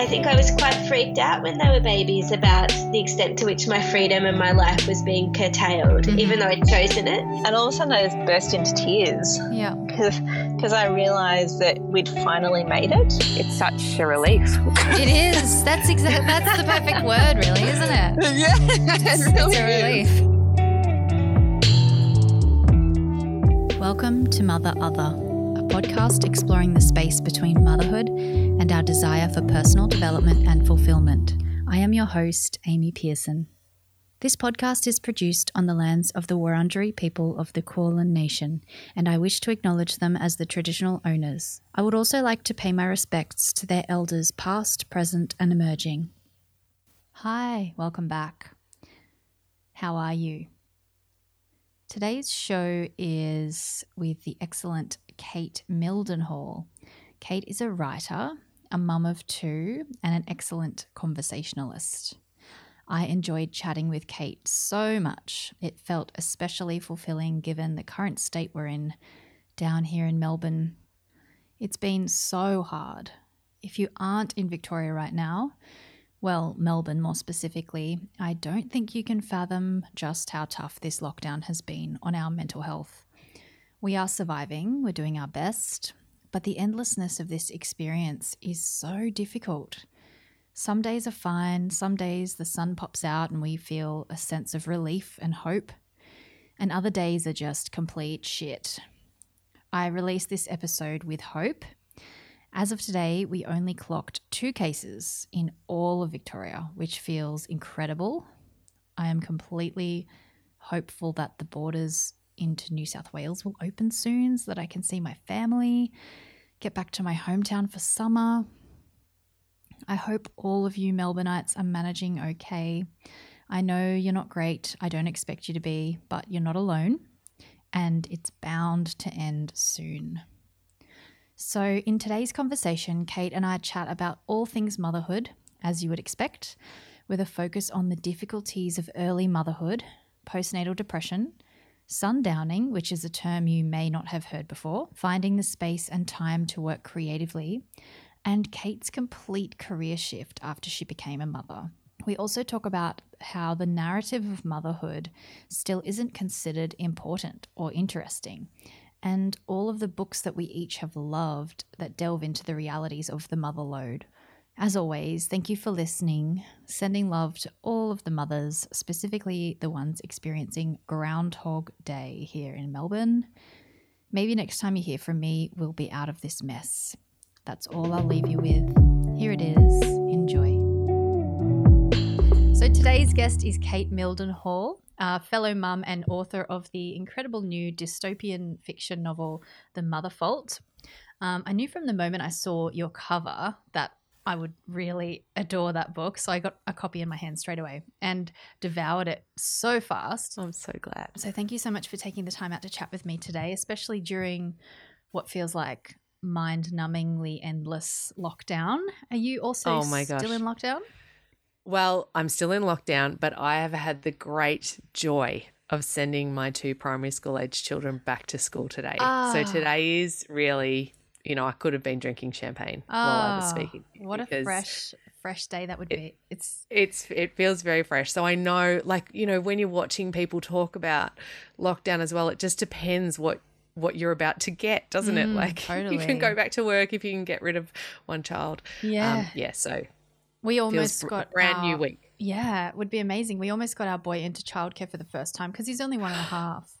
I think I was quite freaked out when they were babies about the extent to which my freedom and my life was being curtailed, mm-hmm. even though I'd chosen it. And all of a sudden I just burst into tears. Yeah. Because I realised that we'd finally made it. It's such a relief. it is. That's exactly that's the perfect word, really, isn't it? Yeah. It's, really it's a relief. Welcome to Mother Other podcast exploring the space between motherhood and our desire for personal development and fulfillment. I am your host, Amy Pearson. This podcast is produced on the lands of the Wurundjeri people of the Kulin Nation, and I wish to acknowledge them as the traditional owners. I would also like to pay my respects to their elders past, present, and emerging. Hi, welcome back. How are you? Today's show is with the excellent Kate Mildenhall. Kate is a writer, a mum of two, and an excellent conversationalist. I enjoyed chatting with Kate so much. It felt especially fulfilling given the current state we're in down here in Melbourne. It's been so hard. If you aren't in Victoria right now, well, Melbourne more specifically, I don't think you can fathom just how tough this lockdown has been on our mental health. We are surviving, we're doing our best, but the endlessness of this experience is so difficult. Some days are fine, some days the sun pops out and we feel a sense of relief and hope, and other days are just complete shit. I released this episode with hope. As of today, we only clocked two cases in all of Victoria, which feels incredible. I am completely hopeful that the borders into New South Wales will open soon so that I can see my family, get back to my hometown for summer. I hope all of you Melbourneites are managing okay. I know you're not great. I don't expect you to be, but you're not alone. And it's bound to end soon. So, in today's conversation, Kate and I chat about all things motherhood, as you would expect, with a focus on the difficulties of early motherhood, postnatal depression, Sundowning, which is a term you may not have heard before, finding the space and time to work creatively, and Kate's complete career shift after she became a mother. We also talk about how the narrative of motherhood still isn't considered important or interesting, and all of the books that we each have loved that delve into the realities of the mother load. As always, thank you for listening. Sending love to all of the mothers, specifically the ones experiencing Groundhog Day here in Melbourne. Maybe next time you hear from me, we'll be out of this mess. That's all I'll leave you with. Here it is. Enjoy. So today's guest is Kate Mildenhall, a fellow mum and author of the incredible new dystopian fiction novel, The Mother Fault. Um, I knew from the moment I saw your cover that I would really adore that book. So I got a copy in my hand straight away and devoured it so fast. I'm so glad. So thank you so much for taking the time out to chat with me today, especially during what feels like mind numbingly endless lockdown. Are you also oh my gosh. still in lockdown? Well, I'm still in lockdown, but I have had the great joy of sending my two primary school age children back to school today. Ah. So today is really you know, I could have been drinking champagne oh, while I was ah, speaking. What a fresh, fresh day that would it, be. It's it's it feels very fresh. So I know, like you know, when you're watching people talk about lockdown as well, it just depends what what you're about to get, doesn't mm, it? Like totally. you can go back to work if you can get rid of one child. Yeah, um, yeah. So we almost got brand our, new week. Yeah, it would be amazing. We almost got our boy into childcare for the first time because he's only one and a half.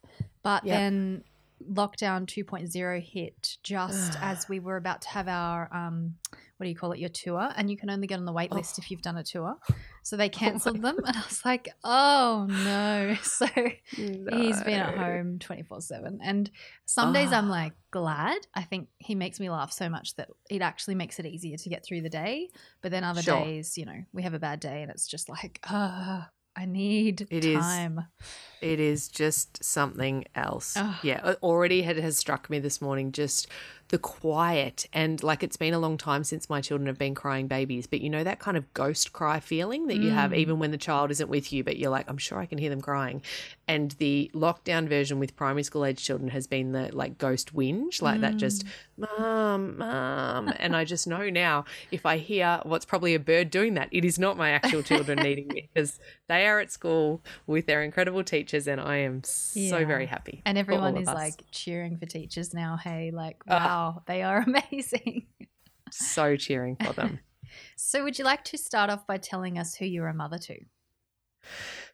But yep. then lockdown 2.0 hit just as we were about to have our um, what do you call it your tour and you can only get on the wait list oh. if you've done a tour so they cancelled oh them and i was like oh no so no. he's been at home 24 7 and some oh. days i'm ah. like glad i think he makes me laugh so much that it actually makes it easier to get through the day but then other sure. days you know we have a bad day and it's just like oh, i need it time is It is just something else. Yeah, already it has struck me this morning just the quiet and like it's been a long time since my children have been crying babies, but you know that kind of ghost cry feeling that you have mm. even when the child isn't with you, but you're like, I'm sure I can hear them crying. And the lockdown version with primary school age children has been the like ghost whinge, like that just mom, mom. And I just know now if I hear what's probably a bird doing that, it is not my actual children needing me because they are at school with their incredible teachers and I am so Yeah. very happy. And everyone is us. like cheering for teachers now. Hey, like, wow, they are amazing. so cheering for them. So, would you like to start off by telling us who you're a mother to?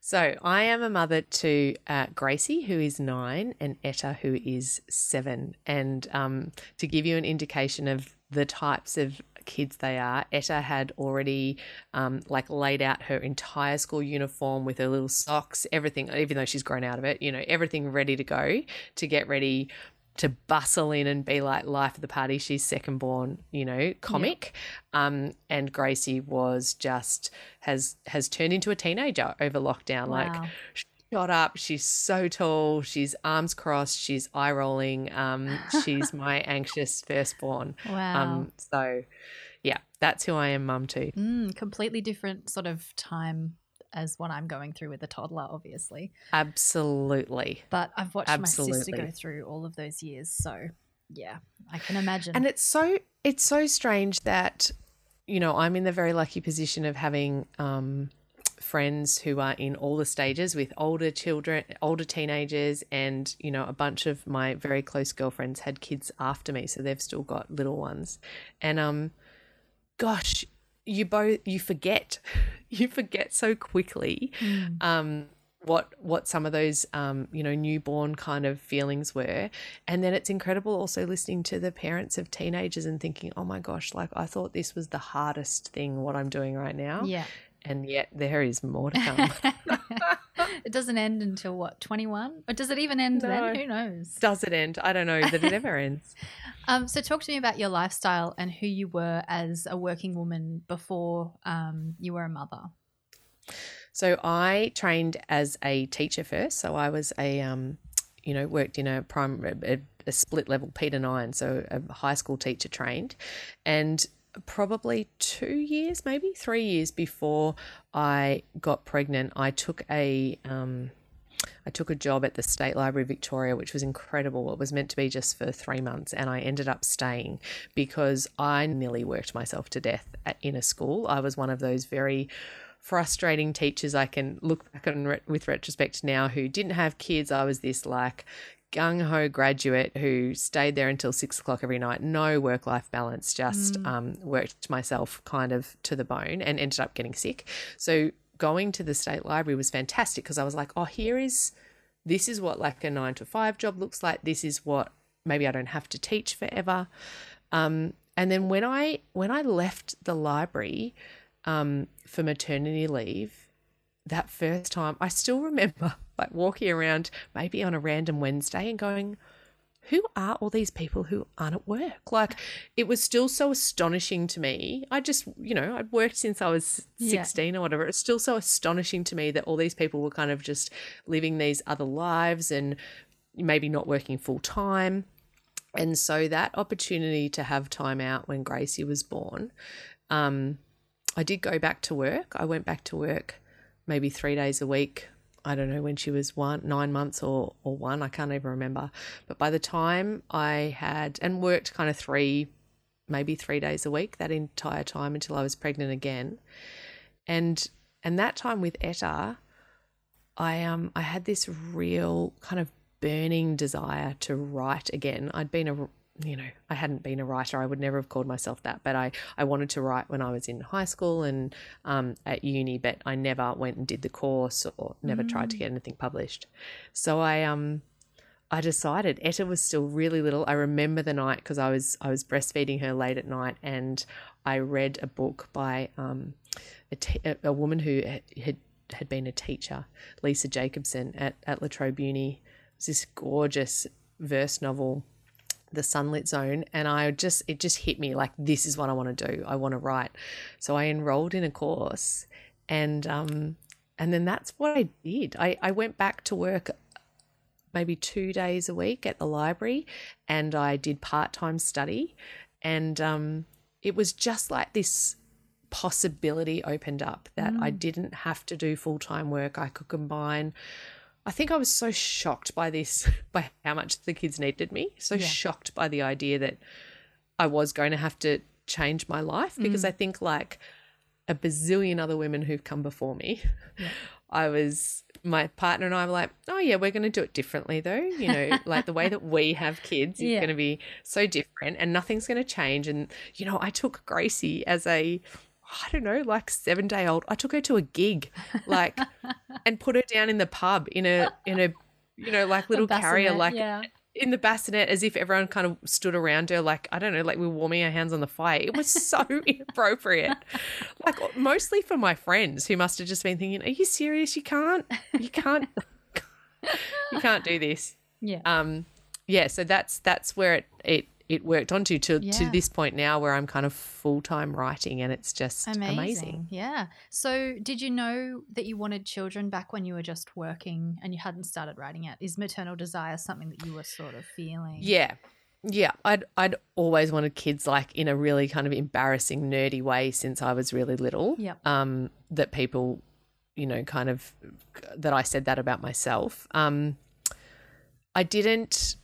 So I am a mother to uh, Gracie, who is nine, and Etta, who is seven. And um, to give you an indication of the types of kids they are, Etta had already um, like laid out her entire school uniform with her little socks, everything. Even though she's grown out of it, you know, everything ready to go to get ready to bustle in and be like life of the party. She's second born, you know, comic. Um, and Gracie was just has has turned into a teenager over lockdown. Like Wow. Shot up. She's so tall. She's arms crossed. She's eye rolling. Um, she's my anxious firstborn. Wow. Um, so yeah, that's who I am mum to. Mm, completely different sort of time as what I'm going through with a toddler, obviously. Absolutely. But I've watched my sister go through all of those years. So, yeah, I can imagine. And it's so it's so strange that you know I'm in the very lucky position of having um, friends who are in all the stages with older children, older teenagers, and you know a bunch of my very close girlfriends had kids after me, so they've still got little ones, and um, gosh, you both you forget, you forget so quickly Mm. um, what what some of those um, you know newborn kind of feelings were, and then it's incredible also listening to the parents of teenagers and thinking, oh my gosh, like I thought this was the hardest thing what I'm doing right now, yeah. And yet there is more to come. it doesn't end until what, 21? Or does it even end No. then? Who knows? Does it end? I don't know that it ever ends. Um, so, talk to me about your lifestyle and who you were as a working woman before um, you were a mother. So I trained as a teacher first. So I was a, um, you know, worked in a primary, a, a split level P to nine, so a high school teacher trained, and probably two years, maybe three years before I got pregnant, I took a. Um, I took a job at the State Library Victoria, which was incredible. It was meant to be just for three months, and I ended up staying because I nearly worked myself to death at, in a school. I was one of those very frustrating teachers I can look back on re- with retrospect now who didn't have kids. I was this like gung ho graduate who stayed there until six o'clock every night, no work life balance, just um, worked myself kind of to the bone and ended up getting sick. So going to the state library was fantastic because I was like, oh, here is this is what like a nine to five job looks like. This is what maybe I don't have to teach forever. Um, and then when I when I left the library um, for maternity leave, that first time, I still remember like walking around maybe on a random Wednesday and going, who are all these people who aren't at work? Like, it was still so astonishing to me. I just, you know, I'd worked since I was Yeah. 16 or whatever. It's still so astonishing to me that all these people were kind of just living these other lives and maybe not working full time. And so that opportunity to have time out when Gracie was born, um, I did go back to work. I went back to work maybe three days a week. I don't know when she was one, nine months or, or one. I can't even remember. But by the time I had, and worked kind of three, maybe three days a week that entire time until I was pregnant again. And, and that time with Etta, I, um, I had this real kind of burning desire to write again. I'd been a you know, I hadn't been a writer. I would never have called myself that, but I, I wanted to write when I was in high school and um, at uni, but I never went and did the course or never tried to get anything published. So I um I decided Etta was still really little. I remember the night because I was I was breastfeeding her late at night, and I read a book by um, a, a, a woman who had had been a teacher, Lisa Jacobson at at La Trobe Uni. It was this gorgeous verse novel the sunlit zone and i just it just hit me like this is what i want to do i want to write so i enrolled in a course and um and then that's what I did. I, I went back to work maybe two days a week at the library and I did part time study. And um, it was just like this possibility opened up that mm. I didn't have to do full time work. I could combine. I think I was so shocked by this, by how much the kids needed me, so yeah. shocked by the idea that I was going to have to change my life because mm. I think, like a bazillion other women who've come before me, yeah. I was my partner and I were like, oh yeah, we're going to do it differently though. You know, like the way that we have kids is yeah. going to be so different, and nothing's going to change. And you know, I took Gracie as a I don't know, like seven day old. I took her to a gig, like, and put her down in the pub in a in a you know like little carrier, like yeah in the bassinet as if everyone kind of stood around her like I don't know like we were warming our hands on the fire. It was so inappropriate. Like mostly for my friends who must have just been thinking, "Are you serious? You can't you can't you can't do this." Yeah. Um yeah, so that's that's where it it it worked onto to yeah. to this point now where I'm kind of full time writing and it's just amazing. amazing. Yeah. So did you know that you wanted children back when you were just working and you hadn't started writing yet? Is maternal desire something that you were sort of feeling? Yeah. Yeah, I'd I'd always wanted kids like in a really kind of embarrassing, nerdy way since I was really little. Yeah. Um, that people, you know, kind of that I said that about myself. Um, I didn't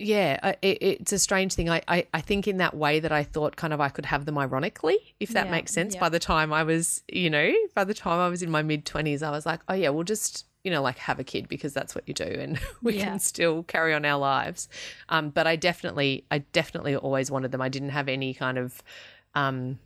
yeah, it, it's a strange thing. I, I, I think in that way that I thought kind of I could have them ironically, if that yeah, makes sense. Yeah. By the time I was, you know, by the time I was in my mid 20s, I was like, oh, yeah, we'll just, you know, like have a kid because that's what you do and we yeah. can still carry on our lives. Um, but I definitely, I definitely always wanted them. I didn't have any kind of, um,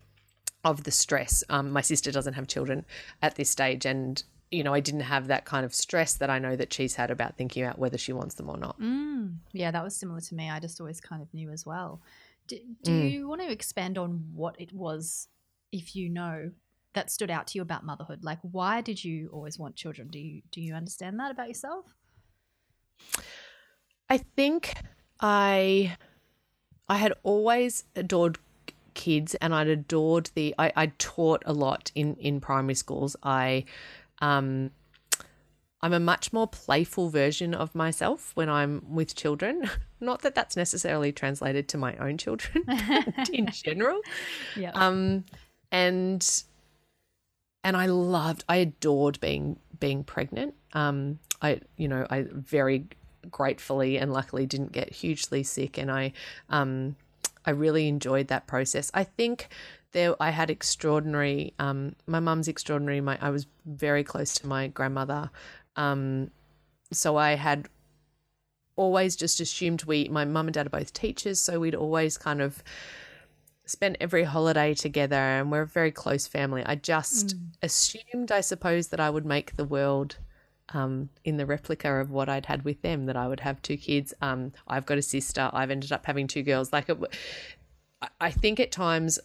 of the stress. Um, my sister doesn't have children at this stage, and you know, I didn't have that kind of stress that I know that she's had about thinking about whether she wants them or not. Mm, yeah, that was similar to me. I just always kind of knew as well. Do, do mm. you want to expand on what it was, if you know, that stood out to you about motherhood? Like, why did you always want children? Do you do you understand that about yourself? I think I I had always adored kids and I'd adored the I, I taught a lot in in primary schools. I um, I'm a much more playful version of myself when I'm with children. Not that that's necessarily translated to my own children in general. Yeah. Um, and and I loved, I adored being being pregnant. Um, I you know I very gratefully and luckily didn't get hugely sick, and I um, I really enjoyed that process. I think there I had extraordinary. Um, my mum's extraordinary. My I was very close to my grandmother, um, so I had always just assumed we. My mum and dad are both teachers, so we'd always kind of spent every holiday together, and we're a very close family. I just mm. assumed, I suppose, that I would make the world. Um, in the replica of what I'd had with them, that I would have two kids. Um, I've got a sister. I've ended up having two girls. Like, it, I think at times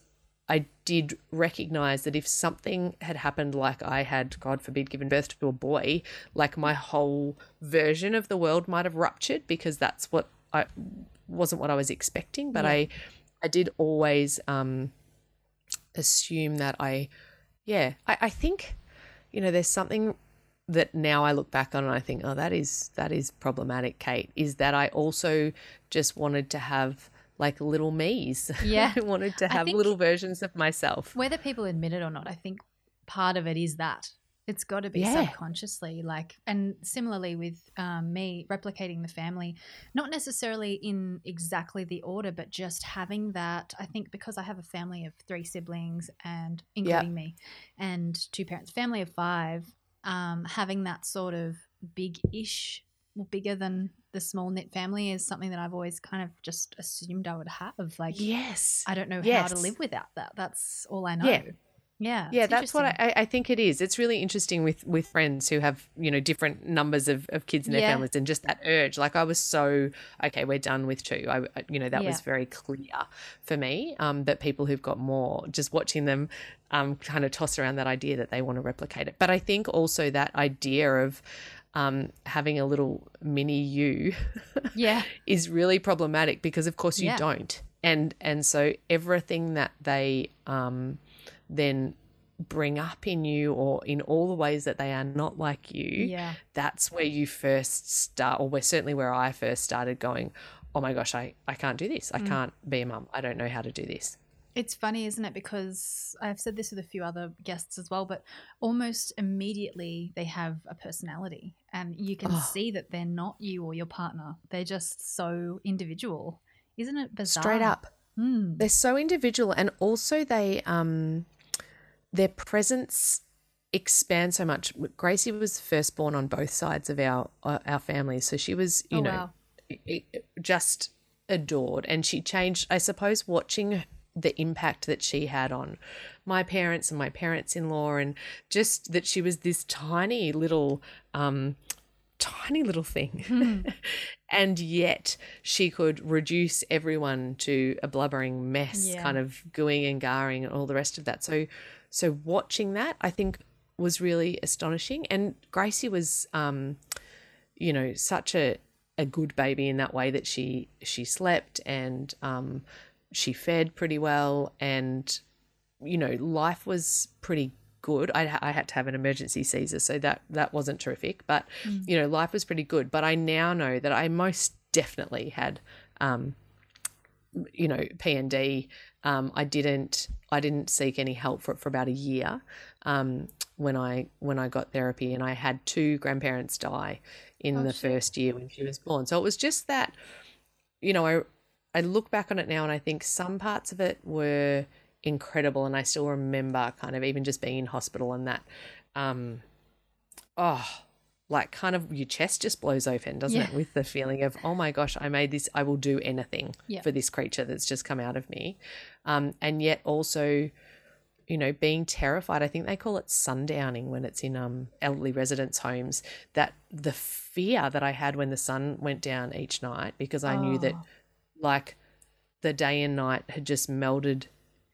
I did recognize that if something had happened, like I had, God forbid, given birth to a boy, like my whole version of the world might have ruptured because that's what I wasn't what I was expecting. But yeah. I, I did always um, assume that I, yeah, I, I think, you know, there's something that now I look back on and I think, oh, that is that is problematic, Kate. Is that I also just wanted to have like little me's. Yeah. I wanted to have little versions of myself. Whether people admit it or not, I think part of it is that. It's got to be yeah. subconsciously, like, and similarly with um, me replicating the family, not necessarily in exactly the order, but just having that. I think because I have a family of three siblings and including yep. me, and two parents, family of five, um, having that sort of big-ish, bigger than the small knit family is something that I've always kind of just assumed I would have. Like, yes, I don't know yes. how to live without that. That's all I know. Yeah. Yeah, yeah, that's what I, I, think it is. It's really interesting with with friends who have you know different numbers of, of kids in their yeah. families, and just that urge. Like I was so okay, we're done with two. I you know that yeah. was very clear for me. Um, that people who've got more, just watching them, um, kind of toss around that idea that they want to replicate it. But I think also that idea of um, having a little mini you yeah is really problematic because of course you yeah. don't and and so everything that they um, then bring up in you or in all the ways that they are not like you, Yeah. that's where you first start, or where certainly where I first started going, oh my gosh, I, I can't do this. I can't be a mum. I don't know how to do this. It's funny, isn't it? Because I've said this with a few other guests as well, but almost immediately they have a personality, and you can Oh. see that they're not you or your partner. They're just so individual. Isn't it bizarre? Straight up. Mm. They're so individual, and also they um, their presence expands so much. Gracie was firstborn on both sides of our uh, our family, so she was you Oh, know wow. just adored, and she changed. I suppose watching the impact that she had on my parents and my parents in law, and just that she was this tiny little. Um, tiny little thing and yet she could reduce everyone to a blubbering mess Yeah. kind of gooing and garring and all the rest of that so so watching that i think was really astonishing and gracie was um you know such a a good baby in that way that she she slept and um she fed pretty well and you know life was pretty good. I, I had to have an emergency caesar so that that wasn't terrific but you know life was pretty good. But i now know that i most definitely had um you know pnd um i didn't i didn't seek any help for it for about a year um when i when i got therapy and i had two grandparents die in Oh, the shit. first year when she was born. So it was just that you know i i look back on it now and i think some parts of it were incredible and i still remember kind of even just being in hospital and that um oh like kind of your chest just blows open doesn't it with the feeling of oh my gosh i made this i will do anything Yeah. for this creature that's just come out of me um and yet also you know being terrified i think they call it sundowning when it's in um elderly residents' homes that the fear that i had when the sun went down each night because i knew that Oh. Like the day and night had just melded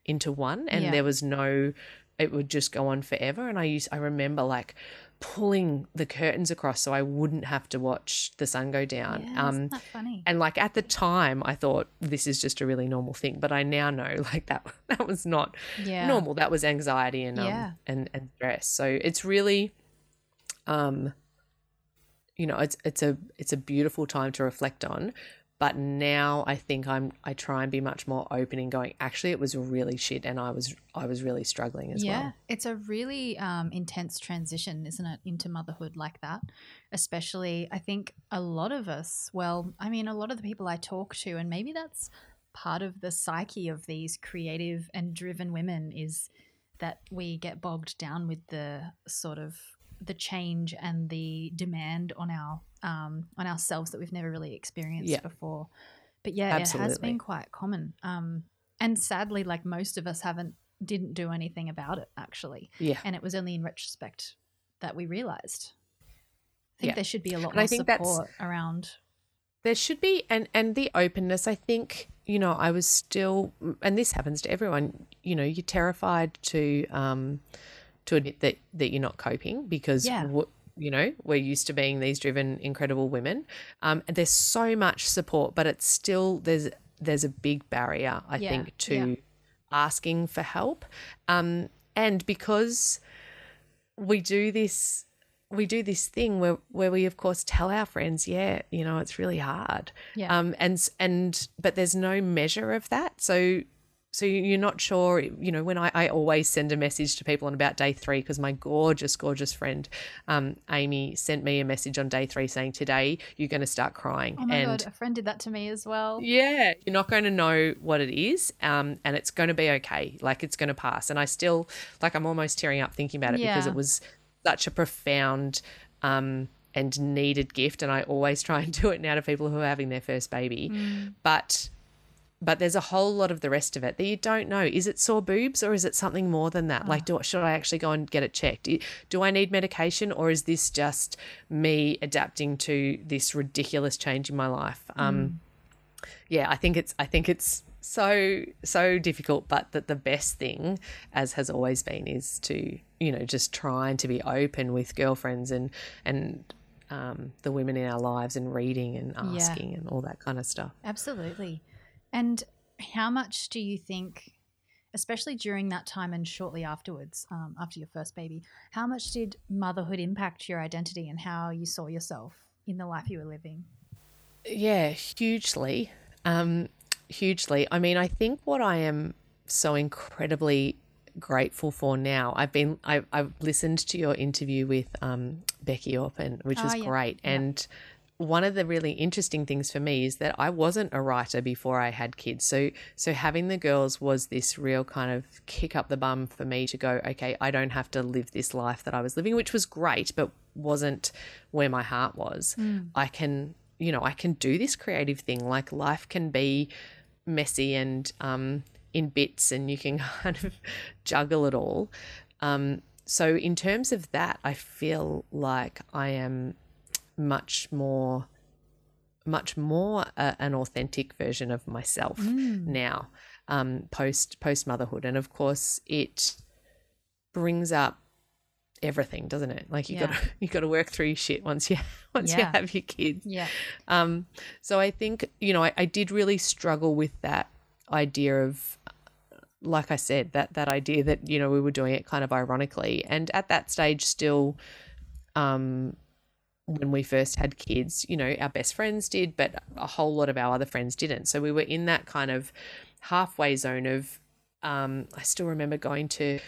into one and Yeah. there was no it would just go on forever and i used i remember like pulling the curtains across so i wouldn't have to watch the sun go down Yeah, um funny? and like at the time i thought this is just a really normal thing but i now know like that that was not yeah. normal that was anxiety and um, Yeah. and and stress so it's really um you know it's it's a it's a beautiful time to reflect on but now i think i'm i try and be much more open and going actually it was really shit and i was i was really struggling as yeah, well it's a really um, intense transition, isn't it, into motherhood like that? Especially, I think a lot of us, well, I mean, a lot of the people I talk to, and maybe that's part of the psyche of these creative and driven women is that we get bogged down with the sort of the change and the demand on our um, on ourselves that we've never really experienced Yeah. before. But yeah, it has been quite common. Um, and sadly, like most of us haven't didn't do anything about it actually. yeah And it was only in retrospect that we realized. I think Yeah. there should be a lot And I more think that's- support around. there should be and and the openness i think you know i was still and this happens to everyone you know you're terrified to um to admit that that you're not coping because Yeah. w- you know we're used to being these driven incredible women um and there's so much support but it's still there's there's a big barrier i Yeah, think to yeah. asking for help um and because we do this we do this thing where where we of course tell our friends yeah you know it's really hard Yeah. um and and but there's no measure of that so so you're not sure you know when i, I always send a message to people on about day three because my gorgeous gorgeous friend um amy sent me a message on day three saying today you're going to start crying Oh my and god, a friend did that to me as well. yeah, you're not going to know what it is, um, and it's going to be okay. Like it's going to pass. And I still, like, I'm almost tearing up thinking about it because it was such a profound um, and needed gift. And I always try and do it now to people who are having their first baby, but. But there's a whole lot of the rest of it that you don't know. Is it sore boobs or is it something more than that? Like, do should I actually go and get it checked? Do I need medication or is this just me adapting to this ridiculous change in my life? Um, yeah, I think it's I think it's so so difficult, but that the best thing, as has always been, is to you know just trying to be open with girlfriends and and um, the women in our lives and reading and Yeah. asking and all that kind of stuff. Absolutely. And how much do you think, especially during that time and shortly afterwards, um, after your first baby, how much did motherhood impact your identity and how you saw yourself in the life you were living? Yeah, hugely. Um, hugely. I mean, I think what I am so incredibly grateful for now. I've been I've, I've listened to your interview with um, Becky Orpen, which was Oh, yeah. great, Yeah. and one of the really interesting things for me is that I wasn't a writer before I had kids. So so having the girls was this real kind of kick up the bum for me to go, okay, I don't have to live this life that I was living, which was great, but wasn't where my heart was. I can, you know, I can do this creative thing. Like life can be messy and um in bits and you can kind of juggle it all. Um so in terms of that, I feel like I am much more much more a, an authentic version of myself now um, post post motherhood and of course it brings up everything doesn't it? Like you Yeah. got to you got to work through your shit once you once you have your kids. Yeah. um, so I think, you know, I, I did really struggle with that idea of, like I said, that that idea that you know we were doing it kind of ironically, and at that stage, still, um, when we first had kids, you know, our best friends did, but a whole lot of our other friends didn't. So we were in that kind of halfway zone of. Um, I still remember going to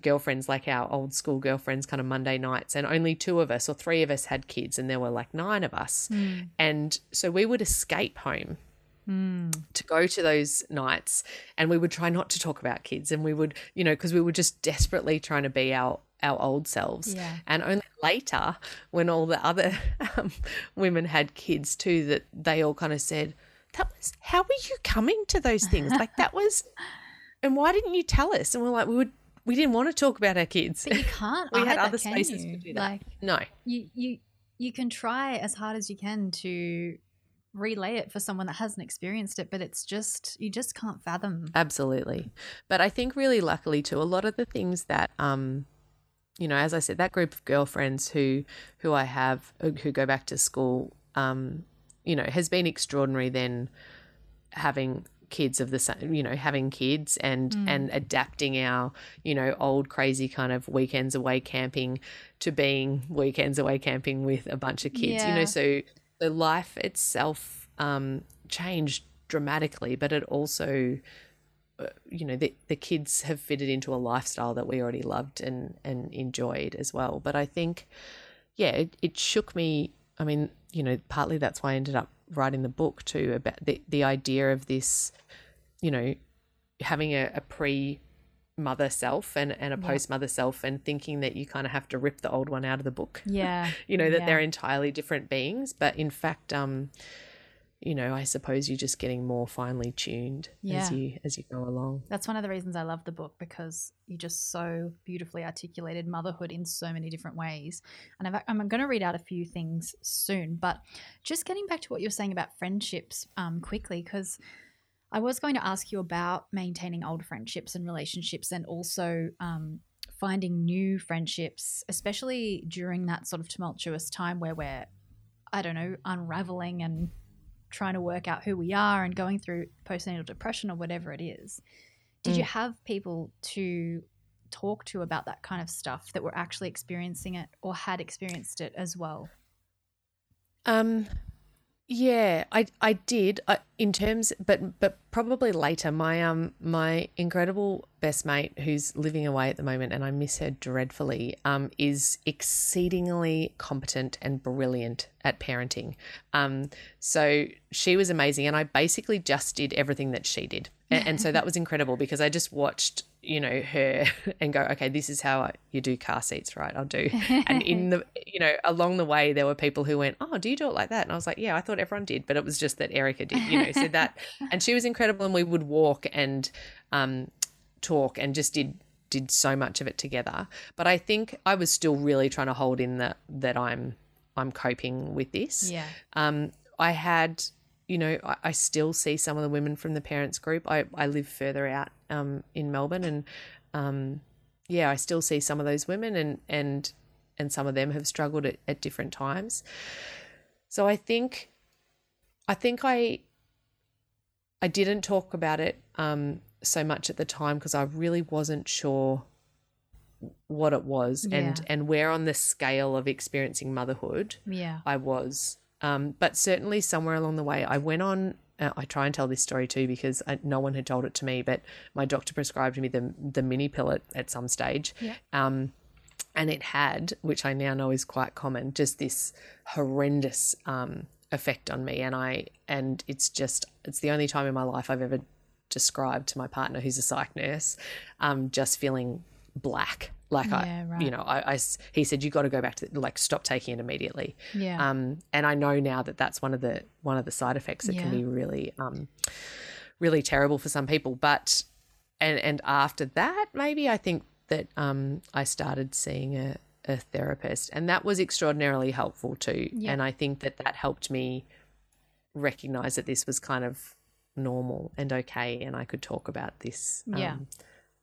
girlfriends like our old school girlfriends kind of Monday nights and only two of us or three of us had kids and there were like nine of us and so we would escape home to go to those nights and we would try not to talk about kids and we would you know because we were just desperately trying to be our our old selves Yeah. and only later when all the other um, women had kids too that they all kind of said that was how were you coming to those things like that was and why didn't you tell us and we're like we would we didn't want to talk about our kids But you can't. we had other can spaces to do that Like no you, you, you can try as hard as you can to relay it for someone that hasn't experienced it, but it's just you just can't fathom. Absolutely. But I think really luckily too, a lot of the things that um you know, as I said, that group of girlfriends who who I have uh, who go back to school, um, you know, has been extraordinary then having kids of the same you know having kids and and adapting our you know old crazy kind of weekends away camping to being weekends away camping with a bunch of kids you know so the life itself um changed dramatically but it also you know the, the kids have fitted into a lifestyle that we already loved and and enjoyed as well but i think yeah it, it shook me i mean you know partly that's why i ended up writing the book too about the, the idea of this you know having a, a pre mother self and, and a Yeah. post mother self and thinking that you kind of have to rip the old one out of the book Yeah. you know that Yeah. they're entirely different beings but in fact um you know i suppose you're just getting more finely tuned Yeah. as you as you go along That's one of the reasons I love the book because you just so beautifully articulated motherhood in so many different ways. And I've, I'm going to read out a few things soon, but just getting back to what you're saying about friendships um, quickly, because I was going to ask you about maintaining old friendships and relationships and also um, finding new friendships, especially during that sort of tumultuous time where we're, I don't know, unraveling and trying to work out who we are and going through postnatal depression or whatever it is. Did you have people to talk to about that kind of stuff that were actually experiencing it or had experienced it as well? Um, yeah, I I did. I, in terms, but but probably later. My um my incredible best mate who's living away at the moment, and I miss her dreadfully. Um, is exceedingly competent and brilliant at parenting. Um, so she was amazing, and I basically just did everything that she did, and, and so that was incredible because I just watched you know her and go okay this is how I, you do car seats right? I'll do. And in the you know along the way there were people who went oh do you do it like that? And i was like yeah i thought everyone did but it was just that erica did you know so that and she was incredible and we would walk and um talk and just did did so much of it together. But i think i was still really trying to hold in that that i'm i'm coping with this. Yeah. um, I had, you know, I, I still see some of the women from the parents group. I, I live further out um, in Melbourne, and um, yeah, I still see some of those women, and and and some of them have struggled at, at different times. So I think, I think I, I didn't talk about it um, so much at the time because I really wasn't sure what it was Yeah. and and where on the scale of experiencing motherhood Yeah. I was. Um, but certainly somewhere along the way, I went on. Uh, I try and tell this story too because I, no one had told it to me, but my doctor prescribed me the the mini pill at, at some stage. Yeah. Um, and it had, which I now know is quite common, just this horrendous um, effect on me. And I and it's just it's the only time in my life I've ever described to my partner, who's a psych nurse, um, just feeling black. Like Yeah, I, right. you know, I. he said you got to go back to like stop taking it immediately. Yeah. Um, and I know now that that's one of the one of the side effects that can be really um, really terrible for some people. But and and after that, maybe I think that um, I started seeing a, a therapist, and that was extraordinarily helpful too. Yeah. And I think that that helped me recognize that this was kind of normal and okay, and I could talk about this. Yeah. Um,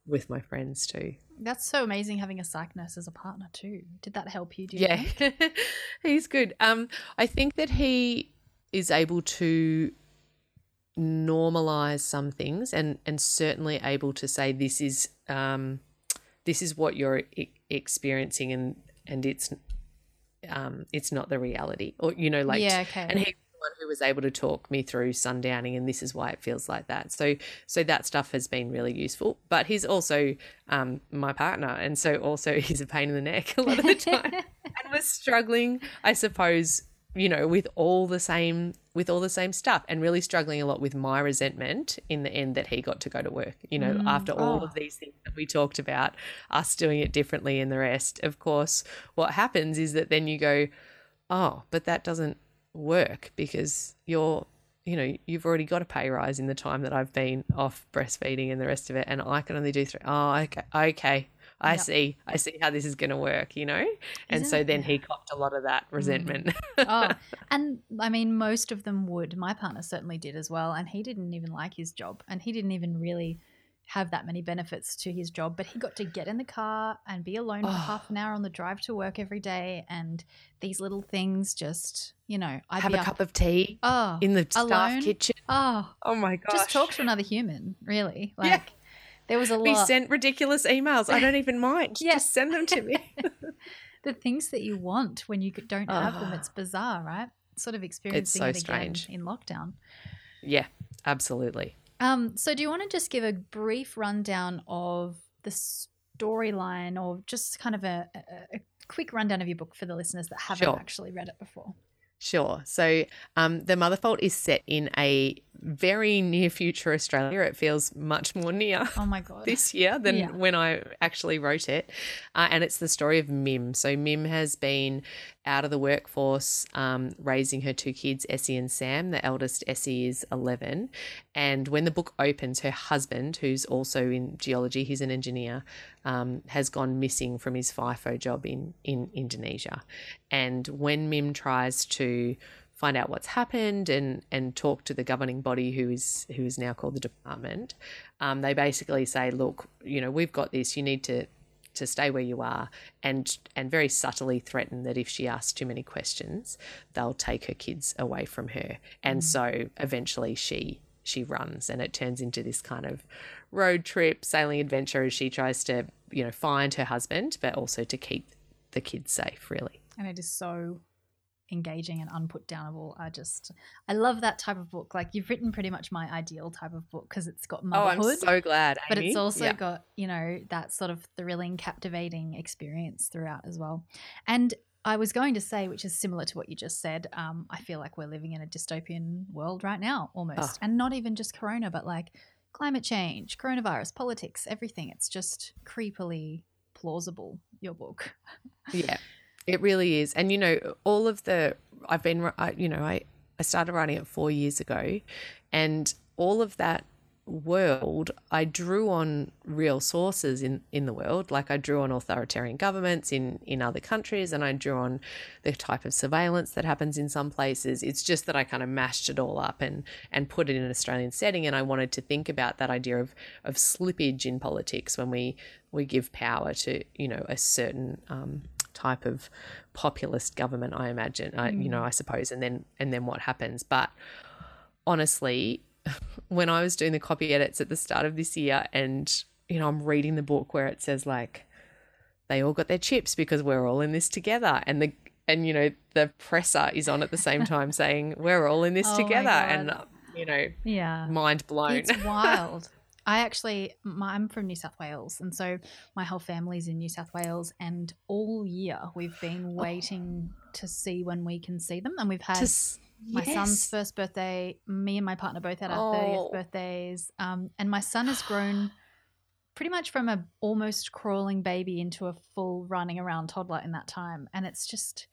with my friends too. That's so amazing having a psych nurse as a partner too. Did that help you? Do you Yeah, think? he's good. Um, I think that he is able to normalize some things, and and certainly able to say this is um, this is what you're e- experiencing, and and it's um, it's not the reality, or you know, like Yeah, okay. And he's the one who was able to talk me through sundowning, and this is why it feels like that. So so that stuff has been really useful. But he's also um, my partner, and so also he's a pain in the neck a lot of the time and was struggling, I suppose, you know, with all the same with all the same stuff and really struggling a lot with my resentment in the end that he got to go to work. You know, after all oh. of these things that we talked about, us doing it differently and the rest. Of course, what happens is that then you go, Oh, but that doesn't work because you're you know, you've already got a pay rise in the time that I've been off breastfeeding and the rest of it, and I can only do three. Oh, okay, okay, I Yep. see, I see how this is going to work, you know. And Isn't so then he copped a lot of that mm. resentment. oh, and I mean, most of them would. My partner certainly did as well, and he didn't even like his job, and he didn't even really have that many benefits to his job. But he got to get in the car and be alone for Oh. half an ah. hour on the drive to work every day, and these little things just, you know, I'd Have a up- cup of tea oh, in the staff alone? kitchen. oh, Oh my gosh! just talk to another human, really. Like Yeah. there was a We lot. sent ridiculous emails. I don't even mind. Yeah. Just send them to me. the things that you want when you don't have them, Oh. it's bizarre, right? Sort of experiencing so it again strange. in lockdown. yeah, absolutely. Um, so do you want to just give a brief rundown of the storyline or just kind of a, a, a quick rundown of your book for the listeners that haven't Sure. actually read it before? Sure. So, um, the Mother Fault is set in a very near future Australia. It feels much more near. Oh my god. this year than Yeah. when I actually wrote it. Uh, and it's the story of Mim. So Mim has been out of the workforce, um, raising her two kids, Essie and Sam. The eldest, Essie, is 11. And when the book opens, her husband, who's also in geology, he's an engineer, um, has gone missing from his FIFO job in, in Indonesia. And when Mim tries to find out what's happened and and talk to the governing body who is who is now called the department um, they basically say look you know we've got this you need to to stay where you are and and very subtly threaten that if she asks too many questions they'll take her kids away from her. And mm. so eventually she she runs and it turns into this kind of road trip sailing adventure as she tries to you know find her husband but also to keep the kids safe really. And it is so engaging and unputdownable. I just I love that type of book. Like you've written pretty much my ideal type of book because it's got motherhood. oh i'm so glad Amy. but it's also Yeah. got you know that sort of thrilling captivating experience throughout as well and i was going to say which is similar to what you just said um, i feel like we're living in a dystopian world right now almost Oh. and not even just corona but like climate change coronavirus politics everything it's just creepily plausible your book Yeah, it really is. And you know, all of the I've been, I, you know, I I started writing it four years ago, and all of that world I drew on real sources in in the world like I drew on authoritarian governments in in other countries and I drew on the type of surveillance that happens in some places it's just that I kind of mashed it all up and and put it in an Australian setting and I wanted to think about that idea of of slippage in politics when we we give power to you know a certain um, type of populist government I imagine I, you know mm. I suppose and then and then what happens but honestly when I was doing the copy edits at the start of this year, and you know, I'm reading the book where it says like they all got their chips because we're all in this together, and the and you know the presser is on at the same time saying we're all in this Oh together, and you know, Yeah. mind blown. It's wild. I actually, my, I'm from New South Wales, and so my whole family's in New South Wales. And all year we've been waiting to see when we can see them, and we've had s- my son's first birthday. Me and my partner both had our Oh. thirtieth birthdays, um, and my son has grown pretty much from a almost crawling baby into a full running around toddler in that time, and it's just.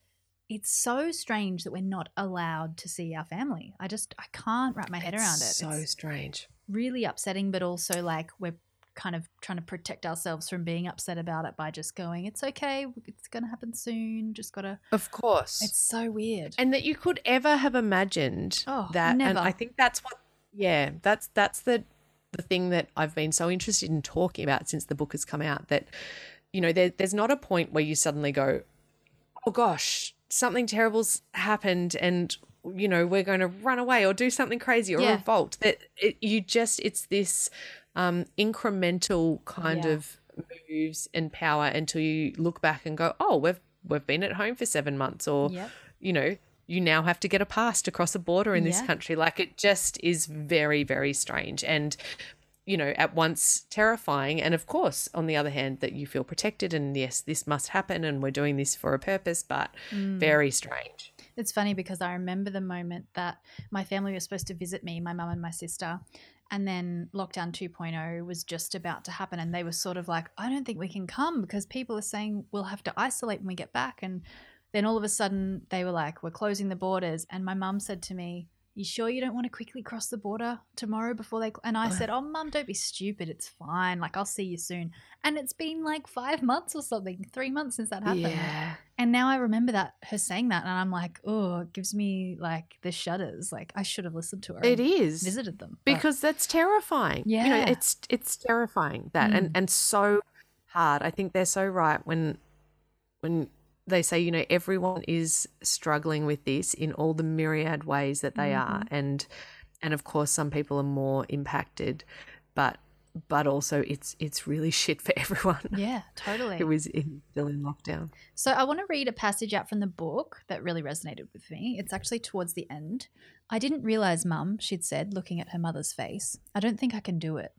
It's so strange that we're not allowed to see our family. I just I can't wrap my head It's around it. So It's- strange. Really upsetting, but also like we're kind of trying to protect ourselves from being upset about it by just going, it's okay, it's going to happen soon. Just got to. Of course. It's so weird. and that you could ever have imagined Oh, that and i think that's what yeah that's that's the the thing that i've been so interested in talking about since the book has come out that you know there, there's not a point where you suddenly go oh gosh something terrible's happened and you know we're going to run away or do something crazy or Yeah. revolt that it, you just it's this um incremental kind Yeah. of moves and power until you look back and go oh we've we've been at home for 7 months or Yep. you know, you now have to get a pass to cross a border in this Yeah. country. Like it just is very, very strange. And, you know, at once terrifying. And of course, on the other hand, that you feel protected and yes, this must happen and we're doing this for a purpose, but Mm. very strange. It's funny because I remember the moment that my family was supposed to visit me, my mum and my sister. And then lockdown 2.0 was just about to happen. And they were sort of like, I don't think we can come because people are saying we'll have to isolate when we get back. And then all of a sudden they were like, we're closing the borders. And my mum said to me, you sure you don't want to quickly cross the border tomorrow before they? And I said, oh, mum, don't be stupid. It's fine. Like, I'll see you soon. And it's been like five months or something, three months since that happened. Yeah. And now I remember that her saying that, and I'm like, oh, it gives me like the shudders. Like I should have listened to her. it is visited them but- because that's terrifying. You know, Yeah. it's it's terrifying that Mm. and and so hard. I think they're so right when when they say, you know, everyone is struggling with this in all the myriad ways that they are Mm-hmm. and and of course some people are more impacted, but but also it's it's really shit for everyone yeah, totally. who is in, still in lockdown. So I want to read a passage out from the book that really resonated with me. It's actually towards the end. I didn't realize, Mum, she'd said, looking at her mother's face. I don't think I can do it.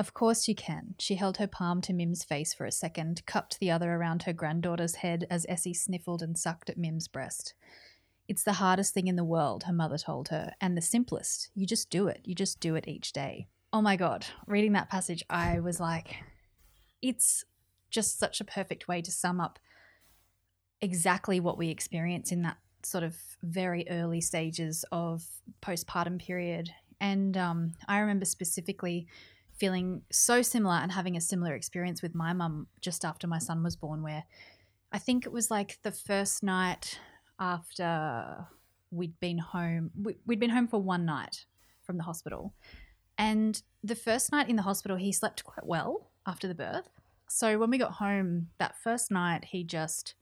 Of course you can. She held her palm to Mim's face for a second, cupped the other around her granddaughter's head as Essie sniffled and sucked at Mim's breast. It's the hardest thing in the world, her mother told her, and the simplest. You just do it. You just do it each day. Oh my God. Reading that passage, I was like, it's just such a perfect way to sum up exactly what we experience in that sort of very early stages of postpartum period. And um, I remember specifically feeling so similar and having a similar experience with my mum just after my son was born, where I think it was like the first night after we'd been home. we- We'd been home for one night from the hospital. And the first night in the hospital, he slept quite well after the birth. So when we got home that first night, he just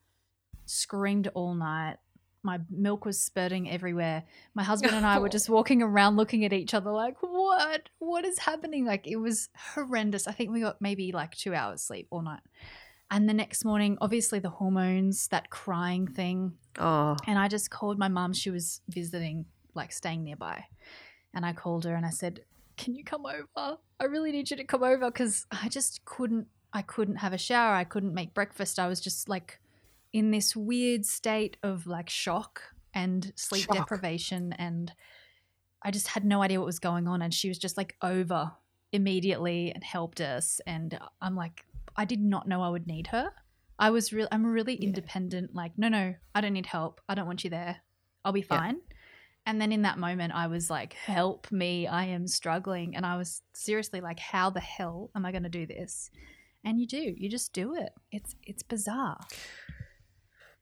screamed all night. My milk was spurting everywhere. My husband and I were just walking around looking at each other like, what? What is happening? Like, it was horrendous. I think we got maybe like two hours sleep all night. And the next morning, obviously, the hormones, that crying thing. Oh, And I just called my mum. She was visiting, like staying nearby. And I called her and I said, Can you come over? I really need you to come over because I just couldn't, I couldn't have a shower. I couldn't make breakfast. I was just like in this weird state of like shock and sleep Shock. deprivation. And I just had no idea what was going on. And she was just like over immediately and helped us. And I'm like, I did not know I would need her. I was real. I'm really independent. Like, no, no, I don't need help. I don't want you there. I'll be Yeah. fine. And then in that moment, I was like, help me. I am struggling. And I was seriously like, how the hell am I going to do this? And you do. You just do it. It's it's bizarre.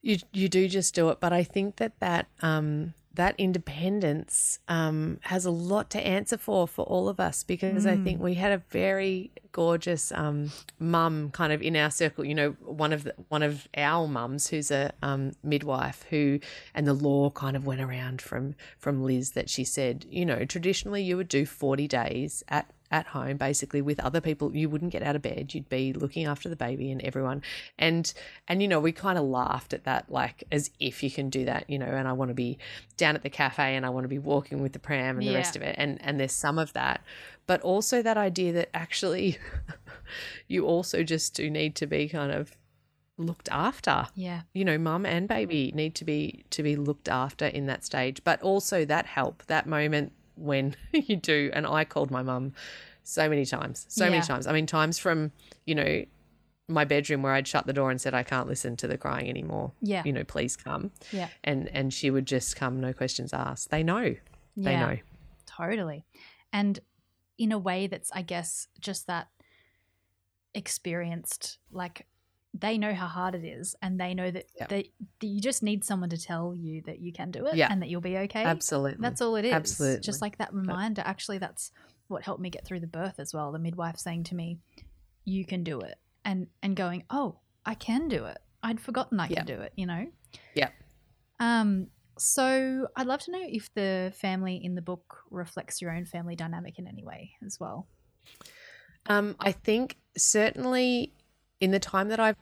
You you do just do it, but I think that that um that independence um, has a lot to answer for for all of us because I think we had a very gorgeous um, mum kind of in our circle. You know, one of the, one of our mums who's a um, midwife who, and the law kind of went around from from Liz that she said, you know, traditionally you would do forty days at at home basically with other people you wouldn't get out of bed. You'd be looking after the baby and everyone. And and you know we kind of laughed at that like as if you can do that you know and I want to be down at the cafe and I want to be walking with the pram and the Yeah. rest of it. And and there's some of that. But also that idea that actually you also just do need to be kind of looked after. Yeah. you know mum and baby need to be to be looked after in that stage. But also that help that moment when you do and i called my mum so many times so Yeah. many times i mean times from you know my bedroom where i'd shut the door and said i can't listen to the crying anymore Yeah. you know please come Yeah. and and she would just come no questions asked they know they Yeah. know Totally. And in a way that's, I guess, just that experienced, like they know how hard it is and they know that, Yeah. that, that you just need someone to tell you that you can do it Yeah. and that you'll be okay. absolutely That's all it is. Absolutely. Just like that reminder. Actually, that's what helped me get through the birth as well. The midwife saying to me, "You can do it," and and going, "Oh, I can do it. I'd forgotten I Yeah. could do it." You know. Yeah. Um. So I'd love to know if the family in the book reflects your own family dynamic in any way as well. Um, I think certainly in the time that I've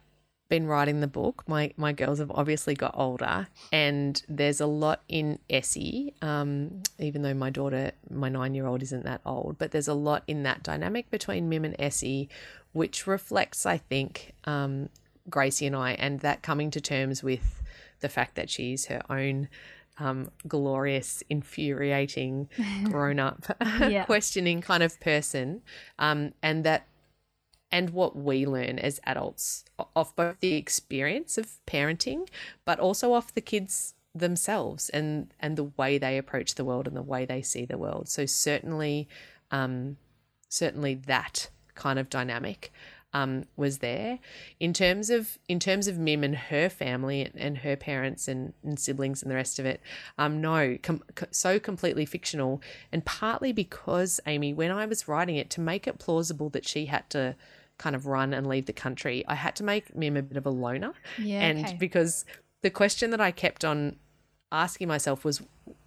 been writing the book, my my girls have obviously got older, and there's a lot in Essie. Um, even though my daughter, my nine year old, isn't that old, but there's a lot in that dynamic between Mim and Essie, which reflects, I think, um, Gracie and I, and that coming to terms with the fact that she's her own. Um, glorious, infuriating, grown up, questioning kind of person, um, and that and what we learn as adults off both the experience of parenting, but also off the kids themselves and and the way they approach the world and the way they see the world. So certainly, um, certainly that kind of dynamic um, was there in terms of in terms of Mim and her family and, and her parents and, and siblings and the rest of it. Um, no, com- so completely fictional, and partly because Amy, when I was writing it, to make it plausible that she had to kind of run and leave the country, I had to make Mim a bit of a loner, Yeah. and okay. because the question that I kept on asking myself was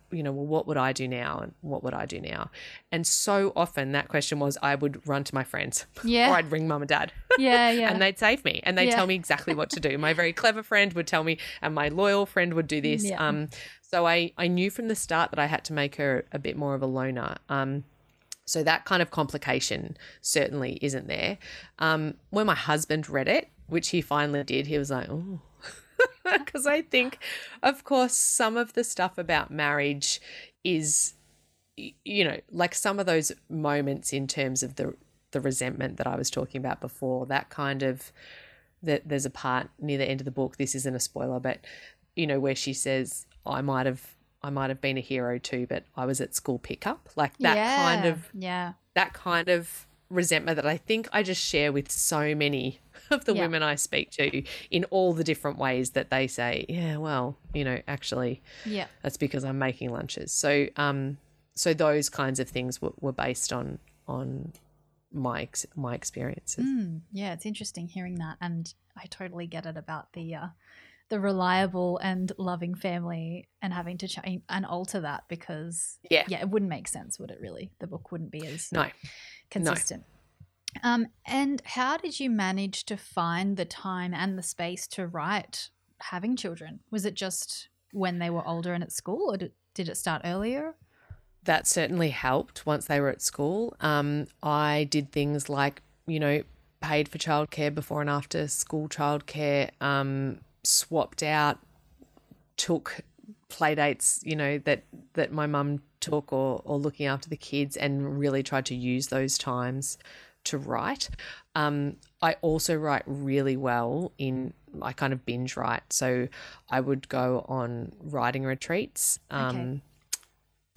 you know, well, what would I do now? And what would I do now? And so often that question was, I would run to my friends yeah. or I'd ring mum and dad yeah. Yeah. and they'd save me and they'd Yeah. tell me exactly what to do. My very clever friend would tell me, and my loyal friend would do this. Yeah. Um, so I, I knew from the start that I had to make her a bit more of a loner. Um, so that kind of complication certainly isn't there. Um, when my husband read it, which he finally did, he was like, oh. Because I think, of course, some of the stuff about marriage is, you know, like some of those moments in terms of the the resentment that I was talking about before. That kind of that there's a part near the end of the book. This isn't a spoiler, but you know where she says, "I might have, I might have been a hero too, but I was at school pickup." Like that yeah. kind of Yeah. that kind of resentment that I think I just share with so many of the Yeah. women I speak to in all the different ways that they say, yeah, well, you know, actually Yeah. that's because I'm making lunches. So, um, so those kinds of things were, were based on on my ex- my experiences. Mm, yeah, it's interesting hearing that, and I totally get it about the uh, the reliable and loving family and having to change and alter that because Yeah. yeah, it wouldn't make sense, would it? Really, the book wouldn't be as No, consistent. Um, and how did you manage to find the time and the space to write having children? Was it just when they were older and at school, or did, did it start earlier? that certainly helped once they were at school. Um, I did things like, you know, paid for childcare before and after school childcare, um, swapped out, took play dates, you know, that, that my mum took or, or looking after the kids and really tried to use those times to write. Um, I also write really well in, I kind of binge write. So I would go on writing retreats. Um, Okay.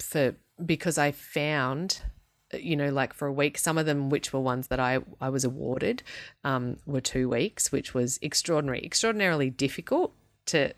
for because I found you know like for a week some of them which were ones that I I was awarded um were 2 weeks which was extraordinary extraordinarily difficult to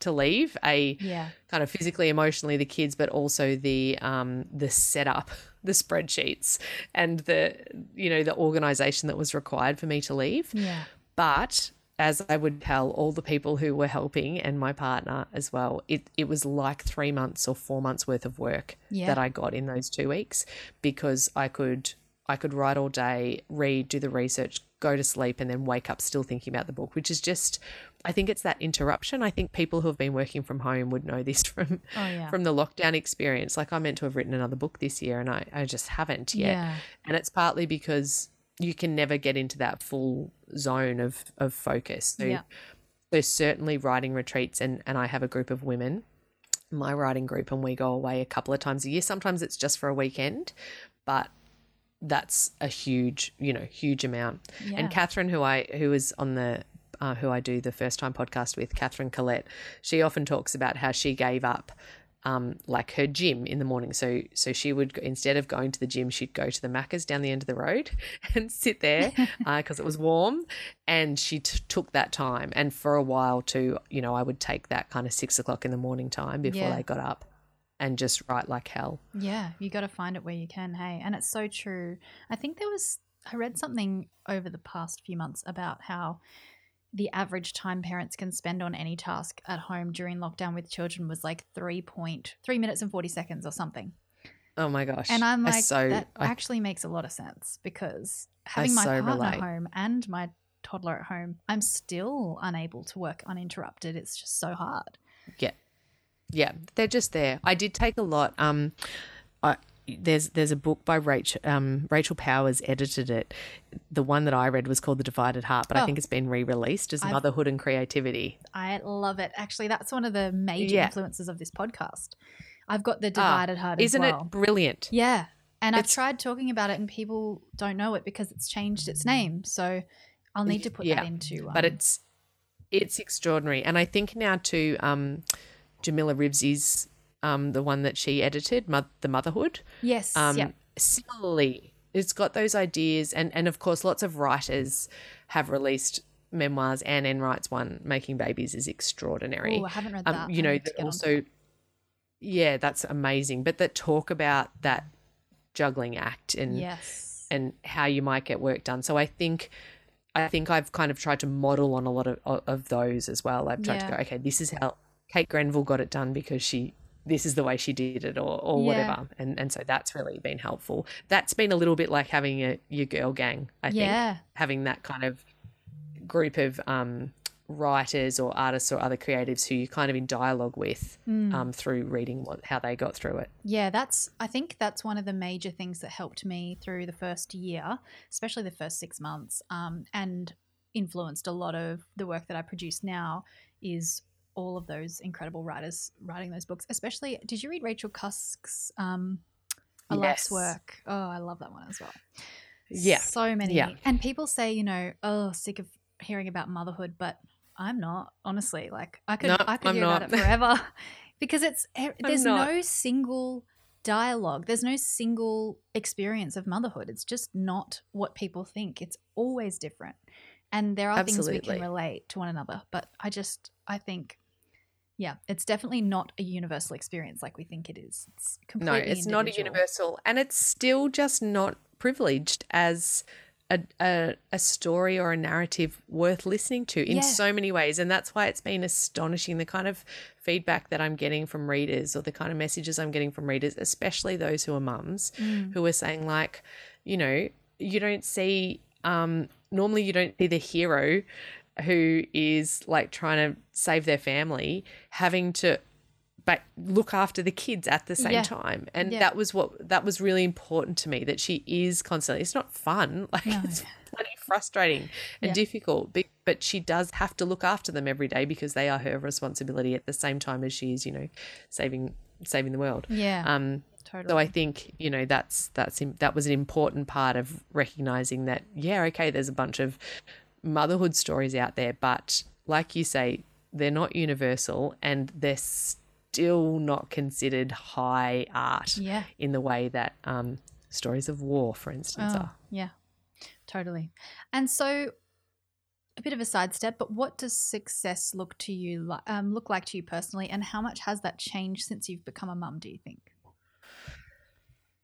to leave a Yeah. kind of physically emotionally the kids but also the um the setup the spreadsheets and the you know the organization that was required for me to leave Yeah. but as I would tell all the people who were helping and my partner as well, it, it was like three months or four months worth of work Yeah. that I got in those two weeks because I could I could write all day, read, do the research, go to sleep, and then wake up still thinking about the book, which is just I think it's that interruption. I think people who have been working from home would know this from Oh, yeah. from the lockdown experience. Like I meant to have written another book this year and I, I just haven't yet. Yeah. And it's partly because you can never get into that full zone of, of focus. So Yeah. there's certainly writing retreats and, and I have a group of women, my writing group, and we go away a couple of times a year. Sometimes it's just for a weekend, but that's a huge, you know, huge amount. Yeah. And Katherine, who I who is on the uh, who I do the first time podcast with, Katherine Collette, she often talks about how she gave up um, like her gym in the morning. So so she would instead of going to the gym, she'd go to the Macca's down the end of the road and sit there because it was warm. And she t- took that time. And for a while too, you know, I would take that kind of six o'clock in the morning time before Yeah. they got up and just write like hell. Yeah, you got to find it where you can. Hey, and it's so true. I think there was I read something over the past few months about how the average time parents can spend on any task at home during lockdown with children was like three point three minutes and forty seconds or something. Oh my gosh! And I'm like, so that I- actually makes a lot of sense because having my so partner relate. home and my toddler at home, I'm still unable to work uninterrupted. It's just so hard. Yeah, yeah, they're just there. I did take a lot. Um, I, there's there's a book by Rachel um, Rachel Powers edited it. The one that I read was called The Divided Heart, but Oh. I think it's been re-released as I've- Motherhood and Creativity. I love it. Actually, that's one of the major Yeah. influences of this podcast. I've got the divided heart as Isn't well. it brilliant? Yeah. And I've tried talking about it and people don't know it because it's changed its name. So I'll need to put Yeah, that into um, But it's it's extraordinary, and I think now too. Um, Jamila Rizvi's um, the one that she edited, Mo- the Motherhood. Yes. Um, yeah. Similarly, it's got those ideas, and and of course, lots of writers have released memoirs. Anne Enright's one, "Making Babies," is extraordinary. Oh, I haven't read um, that. you know, that also, yeah, that's amazing. But that talk about that juggling act and Yes. and how you might get work done. So I think. I think I've kind of tried to model on a lot of, of those as well. I've tried Yeah. to go, okay, this is how Kate Grenville got it done because she, this is the way she did it, or, or Yeah. whatever. And and so that's really been helpful. That's been a little bit like having a your girl gang. I Yeah. think having that kind of group of um, writers or artists or other creatives who you're kind of in dialogue with Mm. um, through reading what how they got through it. Yeah, that's I think that's one of the major things that helped me through the first year, especially the first six months, um, and influenced a lot of the work that I produce now. Is all of those incredible writers writing those books. Especially, did you read Rachel Cusk's um, A Life's Work? Oh, I love that one as well. Yeah. so many. Yeah. And people say, you know, oh, sick of hearing about motherhood, but I'm not honestly. Like I could, No, I could I'm hear not. about it forever because it's there's no single dialogue. There's no single experience of motherhood. It's just not what people think. It's always different. And there are things we can relate to one another, but I just I think yeah, it's definitely not a universal experience like we think it is. It's No, it's not a universal, and it's still just not privileged as a, a, a story or a narrative worth listening to in Yeah. so many ways. And that's why it's been astonishing the kind of feedback that I'm getting from readers or the kind of messages I'm getting from readers, especially those who are mums, Mm. who are saying, like, you know, you don't see, um, normally you don't see the hero who is like trying to save their family having to but look after the kids at the same Yeah. time and Yeah. that was what that was really important to me that she is constantly it's not fun like No. it's bloody frustrating and Yeah. difficult but, but she does have to look after them every day because they are her responsibility at the same time as she is you know saving saving the world Yeah. um totally. so I think you know that's that's that was an important part of recognizing that yeah okay there's a bunch of motherhood stories out there but like you say they're not universal and they're still not considered high art yeah. in the way that um, stories of war for instance Oh, are yeah, totally. And so, a bit of a sidestep, but what does success look to you um, look like to you personally, and how much has that changed since you've become a mum? Do you think?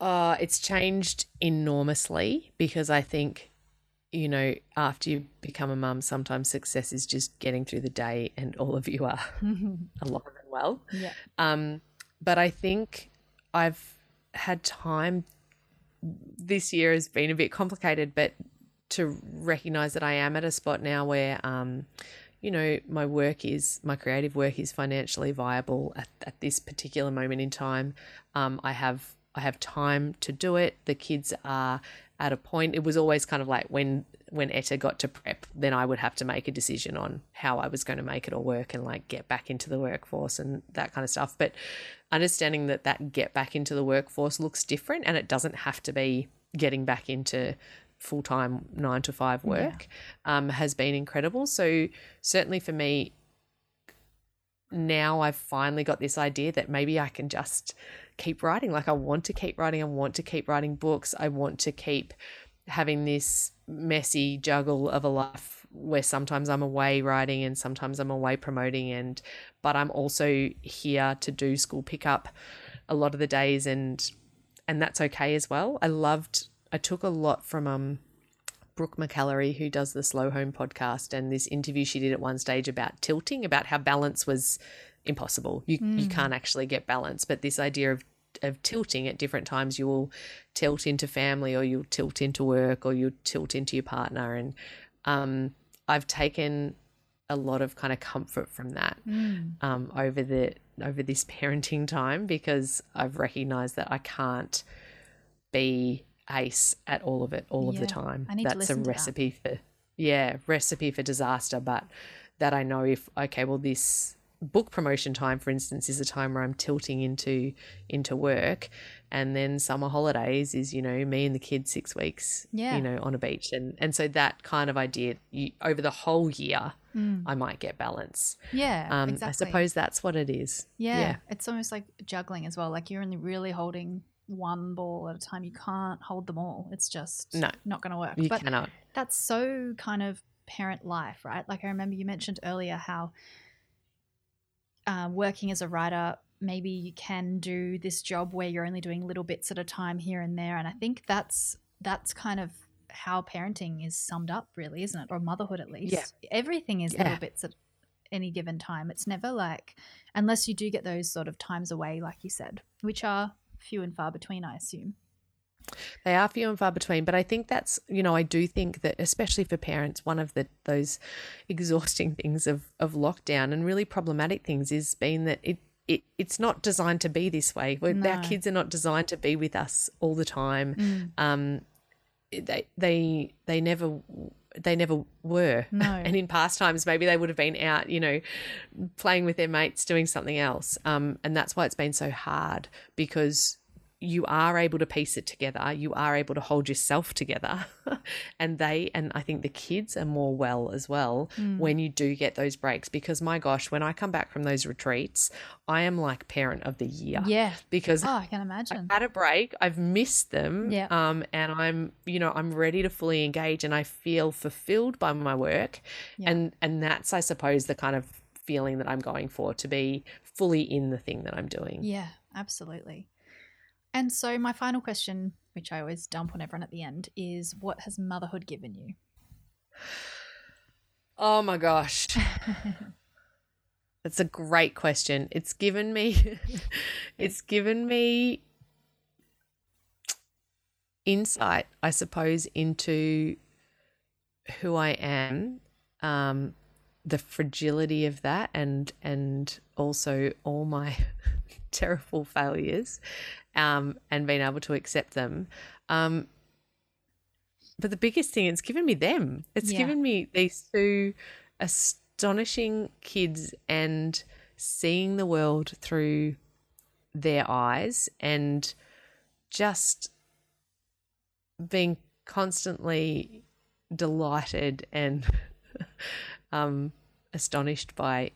Uh, it's changed enormously because I think, you know, after you become a mum, sometimes success is just getting through the day, and all of you are alive and well. Yeah. Um, but I think I've had time. This year has been a bit complicated, but to recognize that I am at a spot now where, um, you know, my work is my creative work is financially viable at, at this particular moment in time. Um, I have I have time to do it. The kids are at a point. It was always kind of like when when Etta got to prep, then I would have to make a decision on how I was going to make it all work and like get back into the workforce and that kind of stuff. But understanding that that get back into the workforce looks different and it doesn't have to be getting back into full time nine to five work yeah. um, has been incredible. So certainly for me, now I've finally got this idea that maybe I can just keep writing. Like I want to keep writing. I want to keep writing books. I want to keep having this messy juggle of a life where sometimes I'm away writing and sometimes I'm away promoting and but I'm also here to do school pickup a lot of the days and and that's okay as well. I loved I took a lot from um Brooke McAlary, who does the Slow Home podcast, and this interview she did at one stage about tilting, about how balance was impossible. You mm. you can't actually get balance, but this idea of of tilting at different times, you will tilt into family, or you'll tilt into work, or you'll tilt into your partner, and um, I've taken a lot of kind of comfort from that mm. um, over the over this parenting time because I've recognized that I can't be ace at all of it all yeah, of the time. That's a recipe that. for yeah, recipe for disaster. But that I know if okay, well this book promotion time, for instance, is a time where I'm tilting into into work, and then summer holidays is you know me and the kids six weeks, yeah. you know, on a beach, and and so that kind of idea you, over the whole year, mm. I might get balance. Yeah, um, exactly. I suppose that's what it is. Yeah, yeah, it's almost like juggling as well. Like you're only really holding one ball at a time. You can't hold them all. It's just no. not going to work. You but cannot. That's so kind of parent life, right? Like I remember you mentioned earlier how um, working as a writer, maybe you can do this job where you're only doing little bits at a time here and there. And I think that's that's kind of how parenting is summed up, really, isn't it? Or motherhood, at least. Yeah. Everything is yeah. little bits at any given time. It's never like, unless you do get those sort of times away, like you said, which are few and far between, I assume. They are few and far between, but I think that's you know I do think that especially for parents, one of the those exhausting things of of lockdown and really problematic things is being that it it, it's not designed to be this way. No. Our kids are not designed to be with us all the time. Mm. Um, they they they never they never were. No. and in past times, maybe they would have been out, you know, playing with their mates, doing something else. Um, and that's why it's been so hard because you are able to piece it together. You are able to hold yourself together. and they, and I think the kids are more well as well mm. when you do get those breaks. Because my gosh, when I come back from those retreats, I am like parent of the year. Yeah. Because oh, I can imagine. I had a break, I've missed them. Yeah. Um, and I'm, you know, I'm ready to fully engage and I feel fulfilled by my work. Yeah. And and that's I suppose the kind of feeling that I'm going for to be fully in the thing that I'm doing. Yeah, absolutely. And so, my final question, which I always dump on everyone at the end, is what has motherhood given you? Oh my gosh. That's a great question. It's given me it's given me insight, I suppose, into who I am, um, the fragility of that and and also all my terrible failures um, and being able to accept them. Um, but the biggest thing, it's given me them. It's yeah. given me these two astonishing kids and seeing the world through their eyes and just being constantly delighted and um, astonished by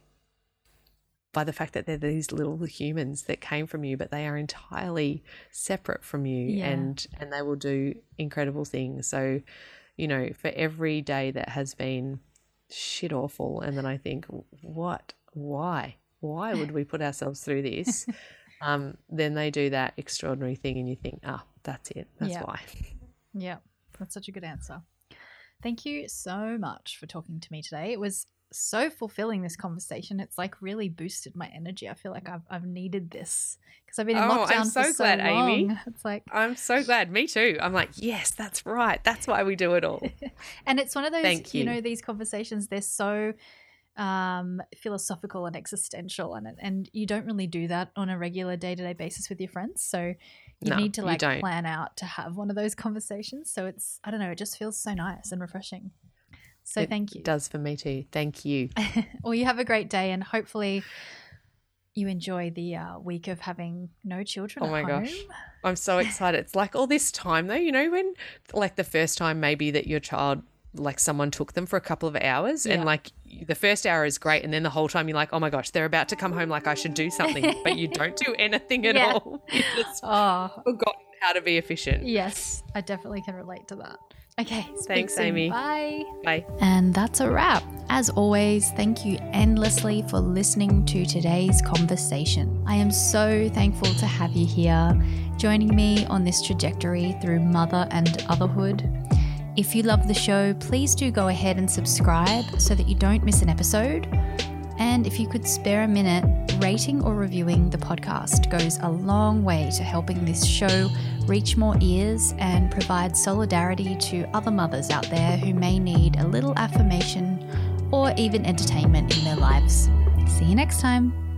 by the fact that they're these little humans that came from you but they are entirely separate from you yeah. and and they will do incredible things so you know for every day that has been shit awful. And then I think, what? Why? Why would we put ourselves through this? um, then they do that extraordinary thing, and you think, ah, oh, that's it. That's yeah. why. Yeah, that's such a good answer. Thank you so much for talking to me today. It was so fulfilling this conversation. It's like really boosted my energy. I feel like I've, I've needed this because I've been in oh, lockdown I'm so for glad, so long. Amy. It's like I'm so glad. Me too. I'm like, yes, that's right. That's why we do it all. and it's one of those, you. you know, these conversations. They're so um, philosophical and existential, and and you don't really do that on a regular day to day basis with your friends. So you no, need to like plan out to have one of those conversations. So it's I don't know. It just feels so nice and refreshing. So it thank you. It does for me too. Thank you. well, you have a great day, and hopefully you enjoy the uh, week of having no children. Oh my home. gosh, I'm so excited! it's like all this time though. You know when like the first time maybe that your child like someone took them for a couple of hours yeah. and like the first hour is great and then the whole time you're like oh my gosh they're about to come home like i should do something but you don't do anything at yeah. all you just oh. forgotten how to be efficient yes i definitely can relate to that Okay. Thanks, soon. Amy. Bye. Bye. And that's a wrap. As always, thank you endlessly for listening to today's conversation. I am so thankful to have you here, joining me on this trajectory through mother and otherhood. If you love the show, please do go ahead and subscribe so that you don't miss an episode. And if you could spare a minute, rating or reviewing the podcast goes a long way to helping this show reach more ears and provide solidarity to other mothers out there who may need a little affirmation or even entertainment in their lives. See you next time.